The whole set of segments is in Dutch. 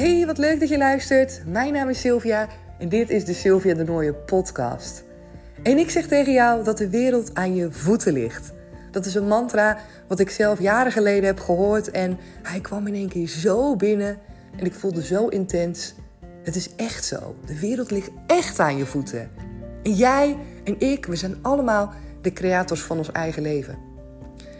Hey, wat leuk dat je luistert. Mijn naam is Sylvia en dit is de Sylvia de Nooie podcast. En ik zeg tegen jou dat de wereld aan je voeten ligt. Dat is een mantra wat ik zelf jaren geleden heb gehoord en hij kwam in één keer zo binnen en ik voelde zo intens. Het is echt zo. De wereld ligt echt aan je voeten. En jij en ik, we zijn allemaal de creators van ons eigen leven.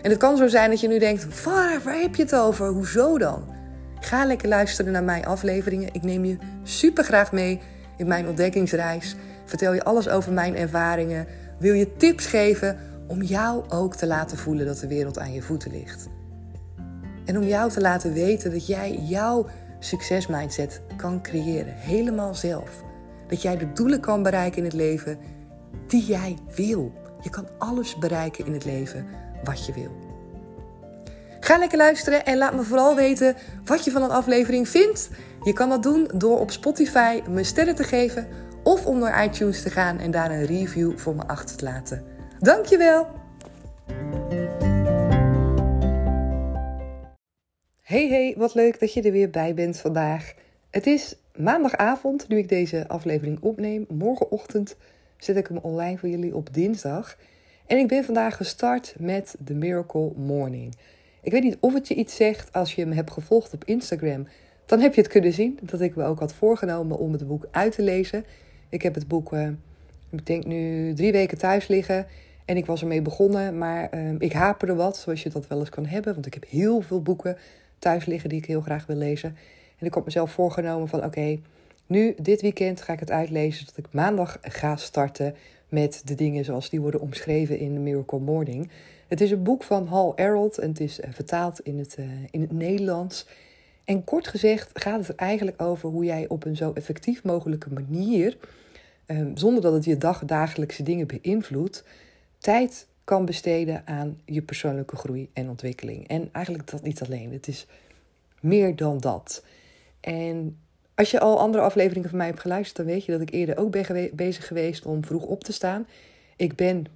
En het kan zo zijn dat je nu denkt: waar, waar heb je het over? Hoezo dan? Ga lekker luisteren naar mijn afleveringen. Ik neem je super graag mee in mijn ontdekkingsreis. Vertel je alles over mijn ervaringen. Wil je tips geven om jou ook te laten voelen dat de wereld aan je voeten ligt. En om jou te laten weten dat jij jouw succesmindset kan creëren. Helemaal zelf. Dat jij de doelen kan bereiken in het leven die jij wil. Je kan alles bereiken in het leven wat je wil. Ga lekker luisteren en laat me vooral weten wat je van een aflevering vindt. Je kan dat doen door op Spotify me sterren te geven of om naar iTunes te gaan en daar een review voor me achter te laten. Dankjewel! Hey hey, wat leuk dat je er weer bij bent vandaag. Het is maandagavond nu ik deze aflevering opneem. Morgenochtend zet ik hem online voor jullie op dinsdag. En ik ben vandaag gestart met The Miracle Morning. Ik weet niet of het je iets zegt als je me hebt gevolgd op Instagram. Dan heb je het kunnen zien dat ik me ook had voorgenomen om het boek uit te lezen. Ik heb het boek, uh, ik denk nu drie weken thuis liggen. En ik was ermee begonnen, maar uh, ik haperde wat, zoals je dat wel eens kan hebben. Want ik heb heel veel boeken thuis liggen die ik heel graag wil lezen. En ik had mezelf voorgenomen van oké, nu dit weekend ga ik het uitlezen. Dat ik maandag ga starten met de dingen zoals die worden omschreven in Miracle Morning. Het is een boek van Hal Errold en het is eh, vertaald in het, uh, in het Nederlands. En kort gezegd gaat het er eigenlijk over hoe jij op een zo effectief mogelijke manier, um, zonder dat het je dag, dagelijkse dingen beïnvloedt, tijd kan besteden aan je persoonlijke groei en ontwikkeling. En eigenlijk dat niet alleen, het is meer dan dat. En als je al andere afleveringen van mij hebt geluisterd, dan weet je dat ik eerder ook ben bezig geweest om vroeg op te staan. Ik ben,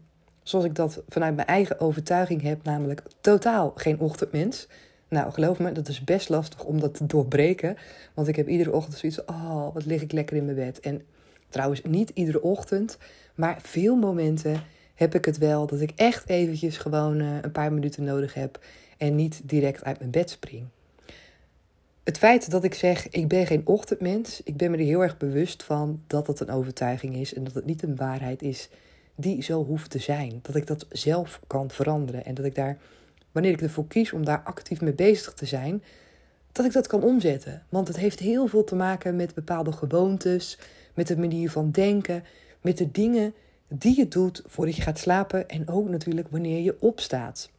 zoals ik dat vanuit mijn eigen overtuiging heb, namelijk totaal geen ochtendmens. Nou, geloof me, dat is best lastig om dat te doorbreken. Want ik heb iedere ochtend zoiets oh, wat lig ik lekker in mijn bed. En trouwens, niet iedere ochtend, maar veel momenten heb ik het wel dat ik echt eventjes gewoon uh, een paar minuten nodig heb en niet direct uit mijn bed spring. Het feit dat ik zeg, ik ben geen ochtendmens, ik ben me er heel erg bewust van dat dat een overtuiging is en dat het niet een waarheid is die zo hoeft te zijn. Dat ik dat zelf kan veranderen en dat ik daar, wanneer ik ervoor kies om daar actief mee bezig te zijn, dat ik dat kan omzetten. Want het heeft heel veel te maken met bepaalde gewoontes, met de manier van denken, met de dingen die je doet voordat je gaat slapen en ook natuurlijk wanneer je opstaat.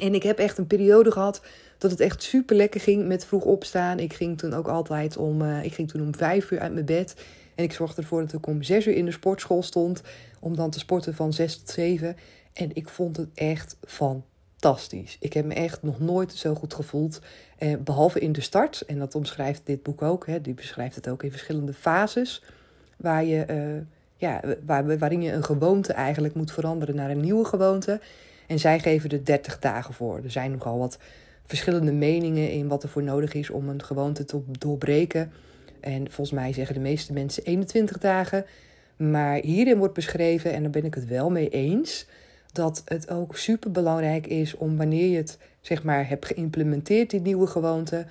En ik heb echt een periode gehad dat het echt super lekker ging met vroeg opstaan. Ik ging toen ook altijd om, uh, ik ging toen om vijf uur uit mijn bed. En ik zorgde ervoor dat ik om zes uur in de sportschool stond. Om dan te sporten van zes tot zeven. En ik vond het echt fantastisch. Ik heb me echt nog nooit zo goed gevoeld. Eh, behalve in de start. En dat omschrijft dit boek ook. Hè, die beschrijft het ook in verschillende fases. Waar je, uh, ja, waar, waarin je een gewoonte eigenlijk moet veranderen naar een nieuwe gewoonte. En zij geven er 30 dagen voor. Er zijn nogal wat verschillende meningen in wat er voor nodig is om een gewoonte te doorbreken. En volgens mij zeggen de meeste mensen 21 dagen. Maar hierin wordt beschreven, en daar ben ik het wel mee eens, dat het ook super belangrijk is om wanneer je het zeg maar hebt geïmplementeerd, die nieuwe gewoonte,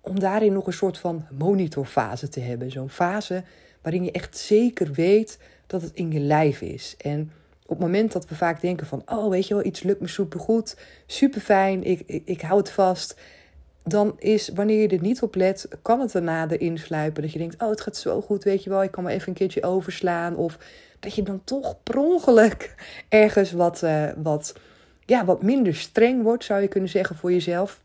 om daarin nog een soort van monitorfase te hebben. Zo'n fase waarin je echt zeker weet dat het in je lijf is. En op het moment dat we vaak denken van, oh weet je wel, iets lukt me supergoed, super fijn, ik, ik, ik hou het vast. Dan is, wanneer je er niet op let, kan het daarna erin sluipen. Dat je denkt, oh het gaat zo goed, weet je wel, ik kan maar even een keertje overslaan. Of dat je dan toch per ongeluk ergens wat, uh, wat, ja, wat minder streng wordt, zou je kunnen zeggen, voor jezelf.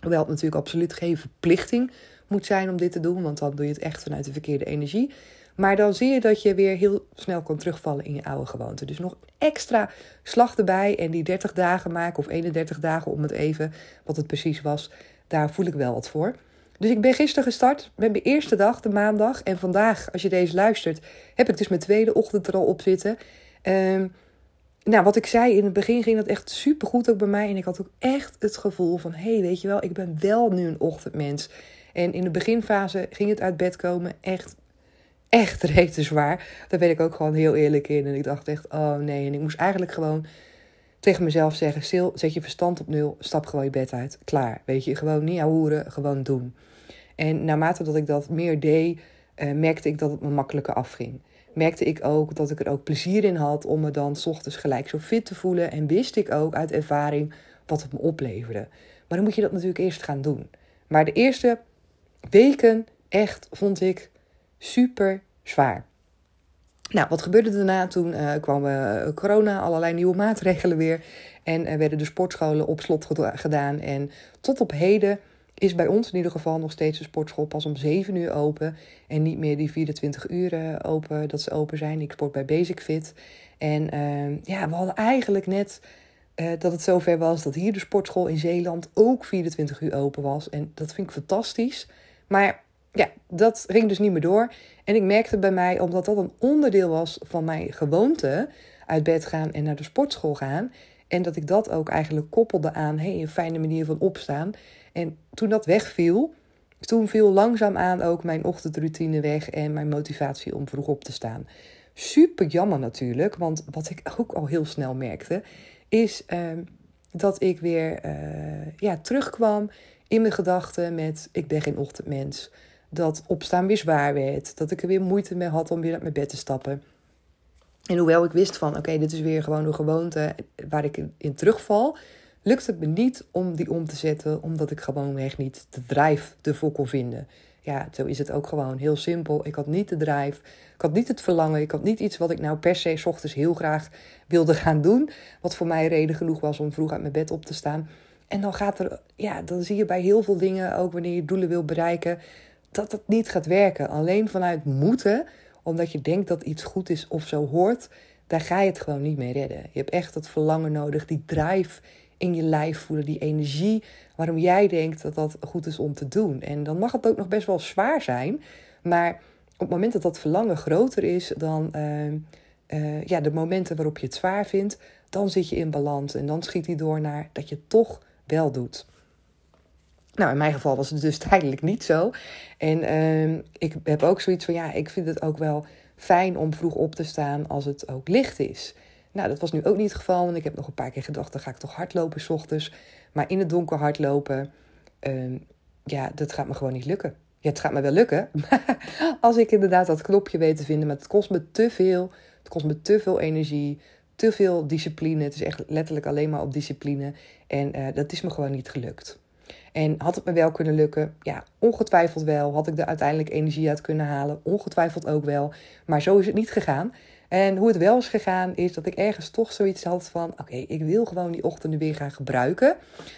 Hoewel het natuurlijk absoluut geen verplichting moet zijn om dit te doen, want dan doe je het echt vanuit de verkeerde energie. Maar dan zie je dat je weer heel snel kan terugvallen in je oude gewoonte. Dus nog extra slag erbij en die 30 dagen maken of 31 dagen om het even, wat het precies was, daar voel ik wel wat voor. Dus ik ben gisteren gestart met mijn eerste dag, de maandag. En vandaag, als je deze luistert, heb ik dus mijn tweede ochtend er al op zitten. Um, nou, wat ik zei in het begin ging dat echt super goed ook bij mij. En ik had ook echt het gevoel van: hé, hey, weet je wel, ik ben wel nu een ochtendmens. En in de beginfase ging het uit bed komen echt, echt rete zwaar. Daar ben ik ook gewoon heel eerlijk in. En ik dacht echt, oh nee. En ik moest eigenlijk gewoon tegen mezelf zeggen: Sil, zet je verstand op nul, stap gewoon je bed uit. Klaar. Weet je, gewoon niet hoeren, gewoon doen. En naarmate dat ik dat meer deed, uh, merkte ik dat het me makkelijker afging. Merkte ik ook dat ik er ook plezier in had om me dan s ochtends gelijk zo fit te voelen. En wist ik ook uit ervaring wat het me opleverde. Maar dan moet je dat natuurlijk eerst gaan doen. Maar de eerste weken echt vond ik super zwaar. Nou, wat gebeurde daarna? Toen uh, kwam uh, corona, allerlei nieuwe maatregelen weer. En werden de sportscholen op slot gedaan. En tot op heden is bij ons in ieder geval nog steeds de sportschool pas om 7 uur open. En niet meer die 24 uur open dat ze open zijn. Ik sport bij Basic Fit. En ehm, ja, we hadden eigenlijk net dat het zover was dat hier de sportschool in Zeeland ook 24 uur open was. En dat vind ik fantastisch. Maar ja, dat ging dus niet meer door. En ik merkte bij mij, omdat dat een onderdeel was van mijn gewoonte, uit bed gaan en naar de sportschool gaan. En dat ik dat ook eigenlijk koppelde aan hey, een fijne manier van opstaan. En toen dat wegviel, toen viel langzaam aan ook mijn ochtendroutine weg en mijn motivatie om vroeg op te staan. Super jammer natuurlijk, want wat ik ook al heel snel merkte, is ehm, dat ik weer uh, ja, terugkwam in mijn gedachten met ik ben geen ochtendmens dat opstaan weer zwaar werd. Dat ik er weer moeite mee had om weer uit mijn bed te stappen. En hoewel ik wist van, oké, dit is weer gewoon een gewoonte waar ik in, terugval, lukt het me niet om die om te zetten, omdat ik gewoonweg niet de drijf ervoor kon vinden. Ja, zo is het ook gewoon heel simpel. Ik had niet de drijf, ik had niet het verlangen, ik had niet iets wat ik nou per se ochtends heel graag wilde gaan doen, wat voor mij reden genoeg was om vroeg uit mijn bed op te staan. En dan gaat er, ja, dan zie je bij heel veel dingen, ook wanneer je doelen wil bereiken, dat het niet gaat werken. Alleen vanuit moeten, omdat je denkt dat iets goed is of zo hoort, daar ga je het gewoon niet mee redden. Je hebt echt dat verlangen nodig, die drive in je lijf voelen, die energie waarom jij denkt dat dat goed is om te doen. En dan mag het ook nog best wel zwaar zijn, maar op het moment dat dat verlangen groter is dan uh, ja, de momenten waarop je het zwaar vindt, dan zit je in balans en dan schiet hij door naar dat je het toch wel doet. Nou, in mijn geval was het dus tijdelijk niet zo. En uh, ik heb ook zoiets van, ja, ik vind het ook wel fijn om vroeg op te staan als het ook licht is. Nou, dat was nu ook niet het geval, want ik heb nog een paar keer gedacht, dan ga ik toch hardlopen s ochtends. Maar in het donker hardlopen, uh, ja, dat gaat me gewoon niet lukken. Ja, het gaat me wel lukken, als ik inderdaad dat knopje weet te vinden. Maar het kost me te veel, het kost me te veel energie, te veel discipline. Het is echt letterlijk alleen maar op discipline. En uh, dat is me gewoon niet gelukt. En had het me wel kunnen lukken? Ja, ongetwijfeld wel. Had ik er uiteindelijk energie uit kunnen halen? Ongetwijfeld ook wel. Maar zo is het niet gegaan. En hoe het wel is gegaan, is dat ik ergens toch zoiets had van: oké, ik wil gewoon die ochtenden weer gaan gebruiken.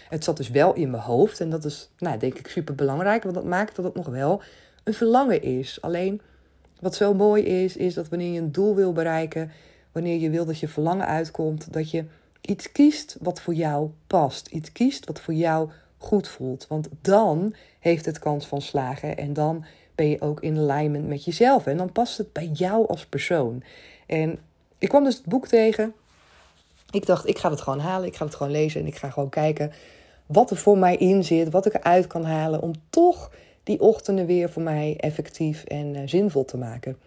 Het zat dus wel in mijn hoofd. En dat is, nou, denk ik, super belangrijk. Want dat maakt dat het nog wel een verlangen is. Alleen wat zo mooi is, is dat wanneer je een doel wil bereiken, wanneer je wil dat je verlangen uitkomt, dat je iets kiest wat voor jou past. Iets kiest wat voor jou goed voelt. Want dan heeft het kans van slagen en dan ben je ook in alignment met jezelf. En dan past het bij jou als persoon. En ik kwam dus het boek tegen. Ik dacht, ik ga het gewoon halen. Ik ga het gewoon lezen en ik ga gewoon kijken wat er voor mij in zit. Wat ik eruit kan halen om toch die ochtenden weer voor mij effectief en uh, zinvol te maken.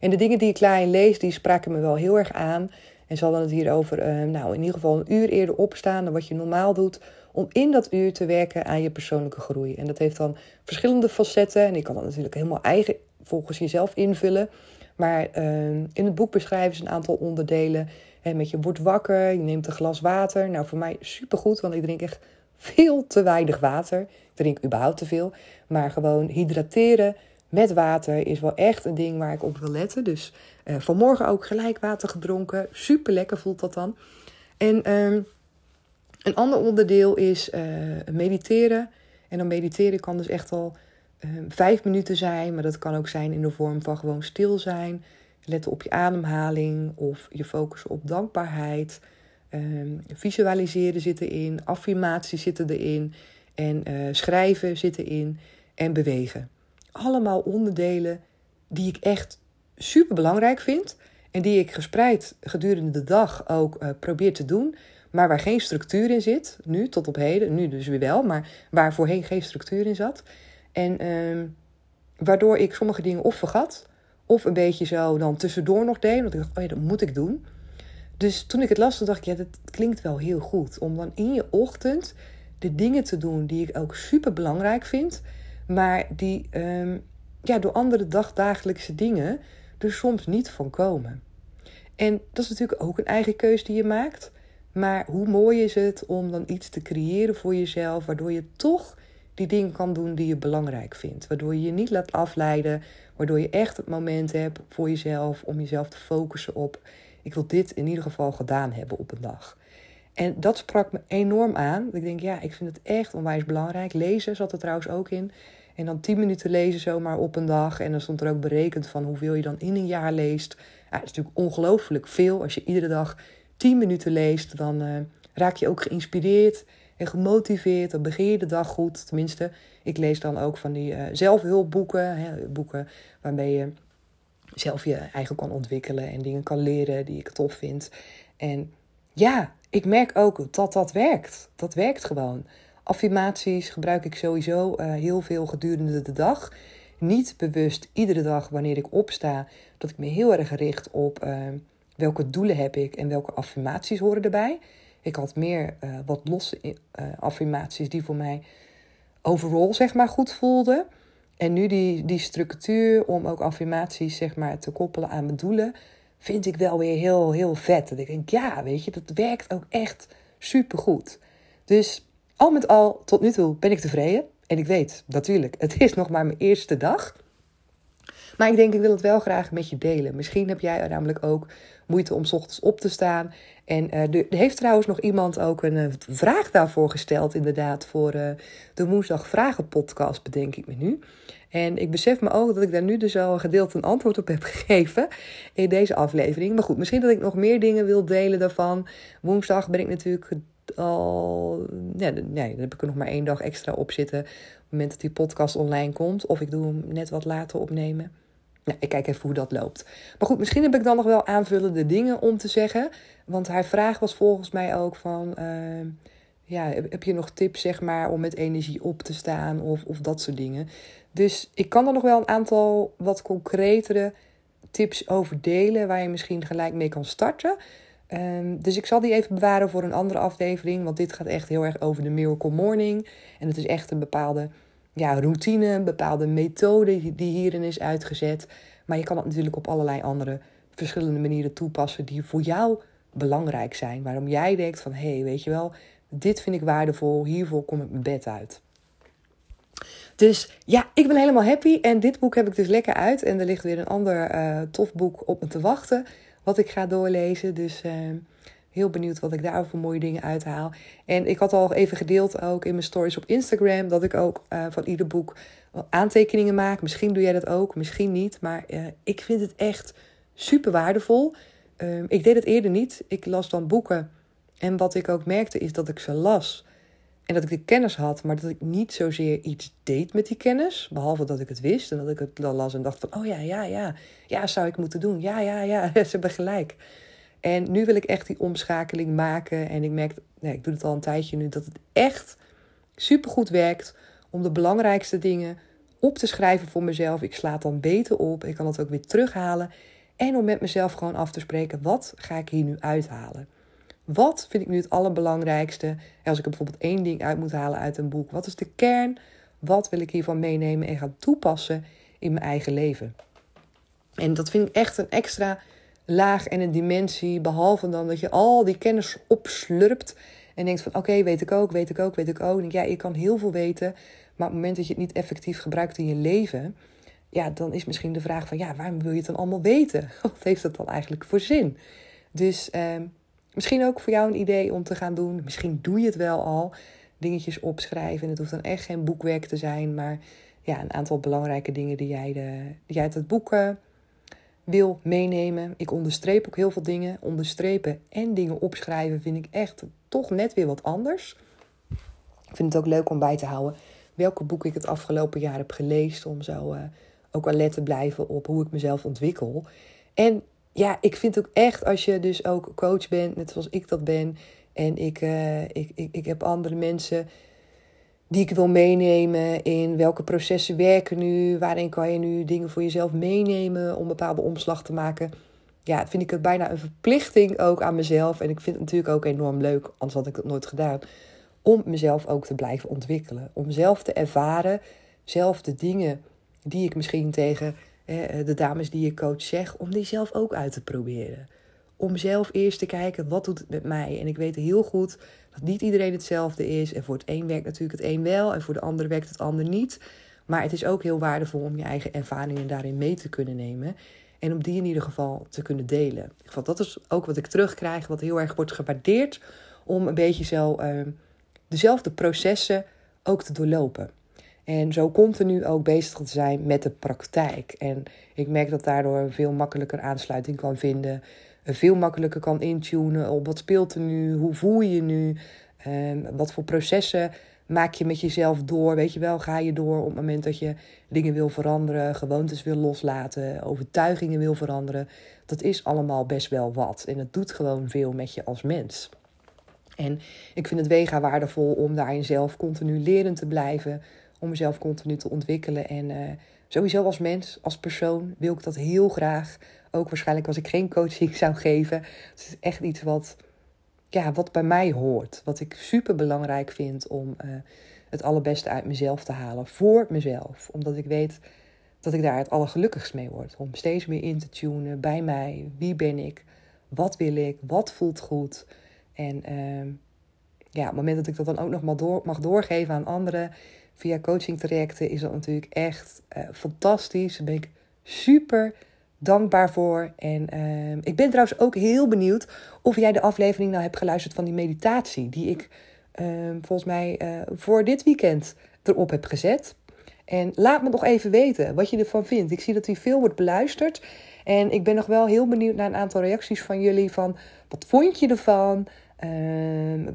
En de dingen die ik daarin lees, die spraken me wel heel erg aan. En ze hadden het hier over, uh, nou in ieder geval een uur eerder opstaan dan wat je normaal doet om in dat uur te werken aan je persoonlijke groei. En dat heeft dan verschillende facetten. En je kan dat natuurlijk helemaal eigen volgens jezelf invullen. Maar uh, in het boek beschrijven ze een aantal onderdelen. En met je wordt wakker, je neemt een glas water. Nou, voor mij supergoed, want ik drink echt veel te weinig water. Ik drink überhaupt te veel. Maar gewoon hydrateren met water is wel echt een ding waar ik op wil letten. Dus uh, vanmorgen ook gelijk water gedronken. Super lekker voelt dat dan. En uh, een ander onderdeel is uh, mediteren. En dan mediteren kan dus echt al uh, vijf minuten zijn, maar dat kan ook zijn in de vorm van gewoon stil zijn. Letten op je ademhaling of je focussen op dankbaarheid. Uh, visualiseren zit erin, affirmaties zitten erin en uh, schrijven zitten erin en bewegen. Allemaal onderdelen die ik echt super belangrijk vind en die ik gespreid gedurende de dag ook probeer te doen maar waar geen structuur in zit, nu tot op heden, nu dus weer wel, maar waar voorheen geen structuur in zat. En ehm, waardoor ik sommige dingen of vergat, of een beetje zo dan tussendoor nog deed. Want ik dacht, oh ja, dat moet ik doen. Dus toen ik het las, dacht ik, ja, dat klinkt wel heel goed. Om dan in je ochtend de dingen te doen die ik ook super belangrijk vind. Maar die ehm, ja, door andere dagdagelijkse dingen er soms niet van komen. En dat is natuurlijk ook een eigen keus die je maakt. Maar hoe mooi is het om dan iets te creëren voor jezelf, waardoor je toch die dingen kan doen die je belangrijk vindt. Waardoor je je niet laat afleiden, waardoor je echt het moment hebt voor jezelf om jezelf te focussen op: ik wil dit in ieder geval gedaan hebben op een dag. En dat sprak me enorm aan. Ik denk, ja, ik vind het echt onwijs belangrijk. Lezen zat er trouwens ook in. En dan 10 minuten lezen zomaar op een dag. En dan stond er ook berekend van hoeveel je dan in een jaar leest. Ja, dat is natuurlijk ongelooflijk veel. Als je iedere dag 10 minuten leest, dan uh, raak je ook geïnspireerd en gemotiveerd. Dan begin je de dag goed. Tenminste, ik lees dan ook van die uh, zelfhulpboeken. Hè, boeken waarmee je zelf je eigen kan ontwikkelen en dingen kan leren die ik tof vind. En ja, ik merk ook dat dat werkt. Dat werkt gewoon. Affirmaties gebruik ik sowieso uh, heel veel gedurende de dag. Niet bewust iedere dag wanneer ik opsta, dat ik me heel erg richt op uh, welke doelen heb ik en welke affirmaties horen erbij. Ik had meer uh, wat losse affirmaties die voor mij overal zeg maar goed voelden. En nu die, die structuur om ook affirmaties zeg maar te koppelen aan mijn doelen, vind ik wel weer heel, heel vet. Dat ik denk, ja, weet je, dat werkt ook echt supergoed. Dus al met al, tot nu toe ben ik tevreden. En ik weet, natuurlijk, het is nog maar mijn eerste dag. Maar ik denk, ik wil het wel graag met je delen. Misschien heb jij namelijk ook moeite om ochtends op te staan. En uh, er heeft trouwens nog iemand ook een uh, vraag daarvoor gesteld, inderdaad, voor uh, de Woensdag Vragen podcast, bedenk ik me nu. En ik besef me ook dat ik daar nu dus al gedeeld een antwoord op heb gegeven in deze aflevering. Maar goed, misschien dat ik nog meer dingen wil delen daarvan. Woensdag ben ik natuurlijk al. Nee, dan heb ik er nog maar één dag extra op zitten. Op het moment dat die podcast online komt. Of ik doe hem net wat later opnemen. Ik kijk even hoe dat loopt. Maar goed, misschien heb ik dan nog wel aanvullende dingen om te zeggen. Want haar vraag was volgens mij ook van. Uh, ja, heb je nog tips, zeg maar, om met energie op te staan of, of dat soort dingen. Dus ik kan er nog wel een aantal wat concretere tips over delen waar je misschien gelijk mee kan starten. Um, dus ik zal die even bewaren voor een andere aflevering, want dit gaat echt heel erg over de Miracle Morning. En het is echt een bepaalde ja, routine, een bepaalde methode die hierin is uitgezet. Maar je kan het natuurlijk op allerlei andere verschillende manieren toepassen die voor jou belangrijk zijn. Waarom jij denkt van, hé, hey, weet je wel, dit vind ik waardevol, hiervoor kom ik mijn bed uit. Dus ja, ik ben helemaal happy. En dit boek heb ik dus lekker uit. En er ligt weer een ander uh, tof boek op me te wachten. Wat ik ga doorlezen. Dus uh, heel benieuwd wat ik daar voor mooie dingen uithaal. En ik had al even gedeeld ook in mijn stories op Instagram. Dat ik ook uh, van ieder boek aantekeningen maak. Misschien doe jij dat ook, misschien niet. Maar ik vind het echt super waardevol. Ehm, ik deed het eerder niet. Ik las dan boeken. En wat ik ook merkte is dat ik ze las. En dat ik de kennis had, maar dat ik niet zozeer iets deed met die kennis. Behalve dat ik het wist en dat ik het dan las en dacht van... oh ja, ja, ja, ja, zou ik moeten doen. Ja, ja, ja, ze hebben gelijk. En nu wil ik echt die omschakeling maken. En ik merk, nee, ik doe het al een tijdje nu, dat het echt supergoed werkt... om de belangrijkste dingen op te schrijven voor mezelf. Ik sla dan beter op. Ik kan het ook weer terughalen. En om met mezelf gewoon af te spreken, wat ga ik hier nu uithalen? Wat vind ik nu het allerbelangrijkste? Als ik bijvoorbeeld één ding uit moet halen uit een boek. Wat is de kern? Wat wil ik hiervan meenemen en gaan toepassen in mijn eigen leven? En dat vind ik echt een extra laag en een dimensie. Behalve dan dat je al die kennis opslurpt. En denkt van oké, weet ik ook, weet ik ook, weet ik ook. En ja, je kan heel veel weten. Maar op het moment dat je het niet effectief gebruikt in je leven. Ja, dan is misschien de vraag van ja, waarom wil je het dan allemaal weten? Wat heeft dat dan eigenlijk voor zin? Dus ehm, Misschien ook voor jou een idee om te gaan doen. Misschien doe je het wel al. Dingetjes opschrijven. Het hoeft dan echt geen boekwerk te zijn. Maar ja, een aantal belangrijke dingen die jij, de, die jij uit het boek uh, wil meenemen. Ik onderstreep ook heel veel dingen. Onderstrepen en dingen opschrijven vind ik echt toch net weer wat anders. Ik vind het ook leuk om bij te houden welke boeken ik het afgelopen jaar heb gelezen. Om zo uh, ook alert te blijven op hoe ik mezelf ontwikkel. En ja, ik vind ook echt als je dus ook coach bent, net zoals ik dat ben. En ik, uh, ik, ik, ik heb andere mensen die ik wil meenemen in welke processen werken nu, waarin kan je nu dingen voor jezelf meenemen om bepaalde omslag te maken. Ja, vind ik het bijna een verplichting ook aan mezelf. En ik vind het natuurlijk ook enorm leuk, anders had ik het nooit gedaan, om mezelf ook te blijven ontwikkelen. Om zelf te ervaren, zelf de dingen die ik misschien tegen de dames die je coach zeg, om die zelf ook uit te proberen. Om zelf eerst te kijken, wat doet het met mij? En ik weet heel goed dat niet iedereen hetzelfde is. En voor het een werkt natuurlijk het een wel en voor de ander werkt het ander niet. Maar het is ook heel waardevol om je eigen ervaringen daarin mee te kunnen nemen. En om die in ieder geval te kunnen delen. Want dat is ook wat ik terugkrijg, wat heel erg wordt gewaardeerd. Om een beetje zo uh, dezelfde processen ook te doorlopen. En zo continu ook bezig te zijn met de praktijk. En ik merk dat daardoor veel makkelijker aansluiting kan vinden. Veel makkelijker kan intunen op wat speelt er nu, hoe voel je je nu, um, wat voor processen maak je met jezelf door. Weet je wel, ga je door op het moment dat je dingen wil veranderen, gewoontes wil loslaten, overtuigingen wil veranderen. Dat is allemaal best wel wat. En het doet gewoon veel met je als mens. En ik vind het wega waardevol om daarin zelf continu lerend te blijven om mezelf continu te ontwikkelen. En uh, sowieso als mens, als persoon, wil ik dat heel graag. Ook waarschijnlijk als ik geen coaching zou geven. Het is echt iets wat, ja, wat bij mij hoort. Wat ik super belangrijk vind om uh, het allerbeste uit mezelf te halen. Voor mezelf. Omdat ik weet dat ik daar het allergelukkigst mee word. Om steeds meer in te tunen bij mij. Wie ben ik? Wat wil ik? Wat voelt goed? En uh, ja, op het moment dat ik dat dan ook nog mag doorgeven aan anderen via coaching trajecten is dat natuurlijk echt uh, fantastisch. Daar ben ik super dankbaar voor. En uh, ik ben trouwens ook heel benieuwd of jij de aflevering nou hebt geluisterd van die meditatie. Die ik uh, volgens mij uh, voor dit weekend erop heb gezet. En laat me nog even weten wat je ervan vindt. Ik zie dat die veel wordt beluisterd. En ik ben nog wel heel benieuwd naar een aantal reacties van jullie. Van wat vond je ervan?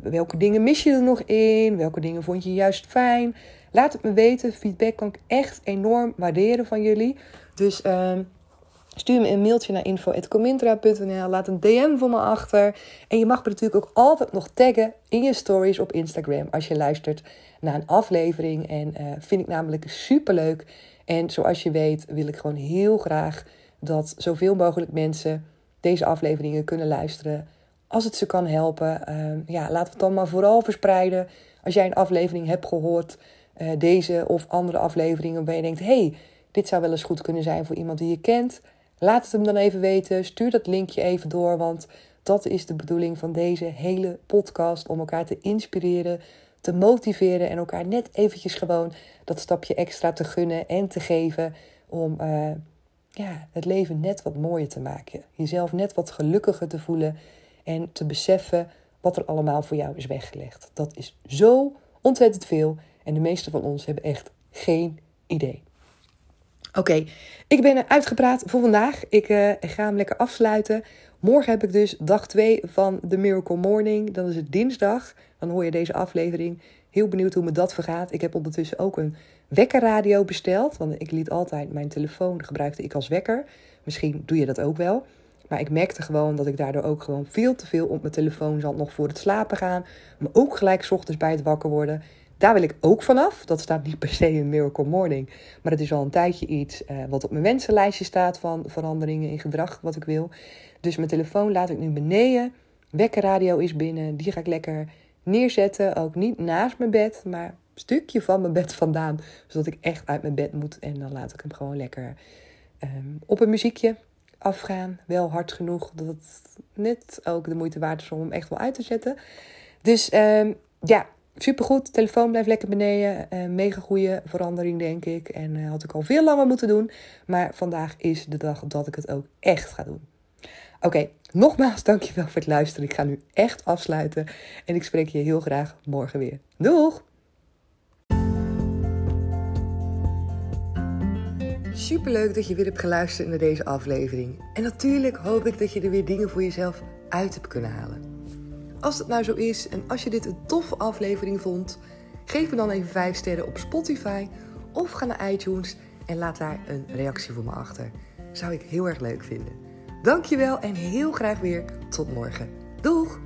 welke dingen mis je er nog in? Welke dingen vond je juist fijn? Laat het me weten. Feedback kan ik echt enorm waarderen van jullie. Dus uh, stuur me een mailtje naar info.comintra.nl. Laat een DM voor me achter. En je mag me natuurlijk ook altijd nog taggen in je stories op Instagram als je luistert naar een aflevering. En uh, vind ik namelijk super leuk. En zoals je weet wil ik gewoon heel graag dat zoveel mogelijk mensen deze afleveringen kunnen luisteren. Als het ze kan helpen, uh, ja, laten we het dan maar vooral verspreiden. Als jij een aflevering hebt gehoord deze of andere afleveringen waarbij je denkt: hey, dit zou wel eens goed kunnen zijn voor iemand die je kent. Laat het hem dan even weten. Stuur dat linkje even door, want dat is de bedoeling van deze hele podcast: om elkaar te inspireren, te motiveren en elkaar net eventjes gewoon dat stapje extra te gunnen en te geven om uh, ja, het leven net wat mooier te maken. Jezelf net wat gelukkiger te voelen en te beseffen wat er allemaal voor jou is weggelegd. Dat is zo ontzettend veel. En de meeste van ons hebben echt geen idee. Oké, ik ben uitgepraat voor vandaag. Ik uh, ga hem lekker afsluiten. Morgen heb ik dus dag 2 van The Miracle Morning. Dan is het dinsdag. Dan hoor je deze aflevering. Heel benieuwd hoe me dat vergaat. Ik heb ondertussen ook een wekkerradio besteld. Want ik liet altijd mijn telefoon gebruikte ik als wekker. Misschien doe je dat ook wel. Maar ik merkte gewoon dat ik daardoor ook gewoon veel te veel op mijn telefoon zat nog voor het slapen gaan. Maar ook gelijk ochtends bij het wakker worden. Daar wil ik ook vanaf. Dat staat niet per se in Miracle Morning. Maar het is al een tijdje iets uh, wat op mijn wensenlijstje staat van veranderingen in gedrag wat ik wil. Dus mijn telefoon laat ik nu beneden. Wekkerradio is binnen. Die ga ik lekker neerzetten. Ook niet naast mijn bed, maar een stukje van mijn bed vandaan. Zodat ik echt uit mijn bed moet. En dan laat ik hem gewoon lekker um, op een muziekje afgaan. Wel hard genoeg dat het net ook de moeite waard is om hem echt wel uit te zetten. Dus um, ja, supergoed. Telefoon blijft lekker beneden. Uh, mega goede verandering, denk ik. En uh, had ik al veel langer moeten doen. Maar vandaag is de dag dat ik het ook echt ga doen. Oké, nogmaals dankjewel voor het luisteren. Ik ga nu echt afsluiten. En ik spreek je heel graag morgen weer. Doeg! Superleuk dat je weer hebt geluisterd naar deze aflevering. En natuurlijk hoop ik dat je er weer dingen voor jezelf uit hebt kunnen halen. Als het nou zo is en als je dit een toffe aflevering vond, geef me dan even 5 sterren op Spotify of ga naar iTunes en laat daar een reactie voor me achter. Zou ik heel erg leuk vinden. Dankjewel en heel graag weer tot morgen. Doeg!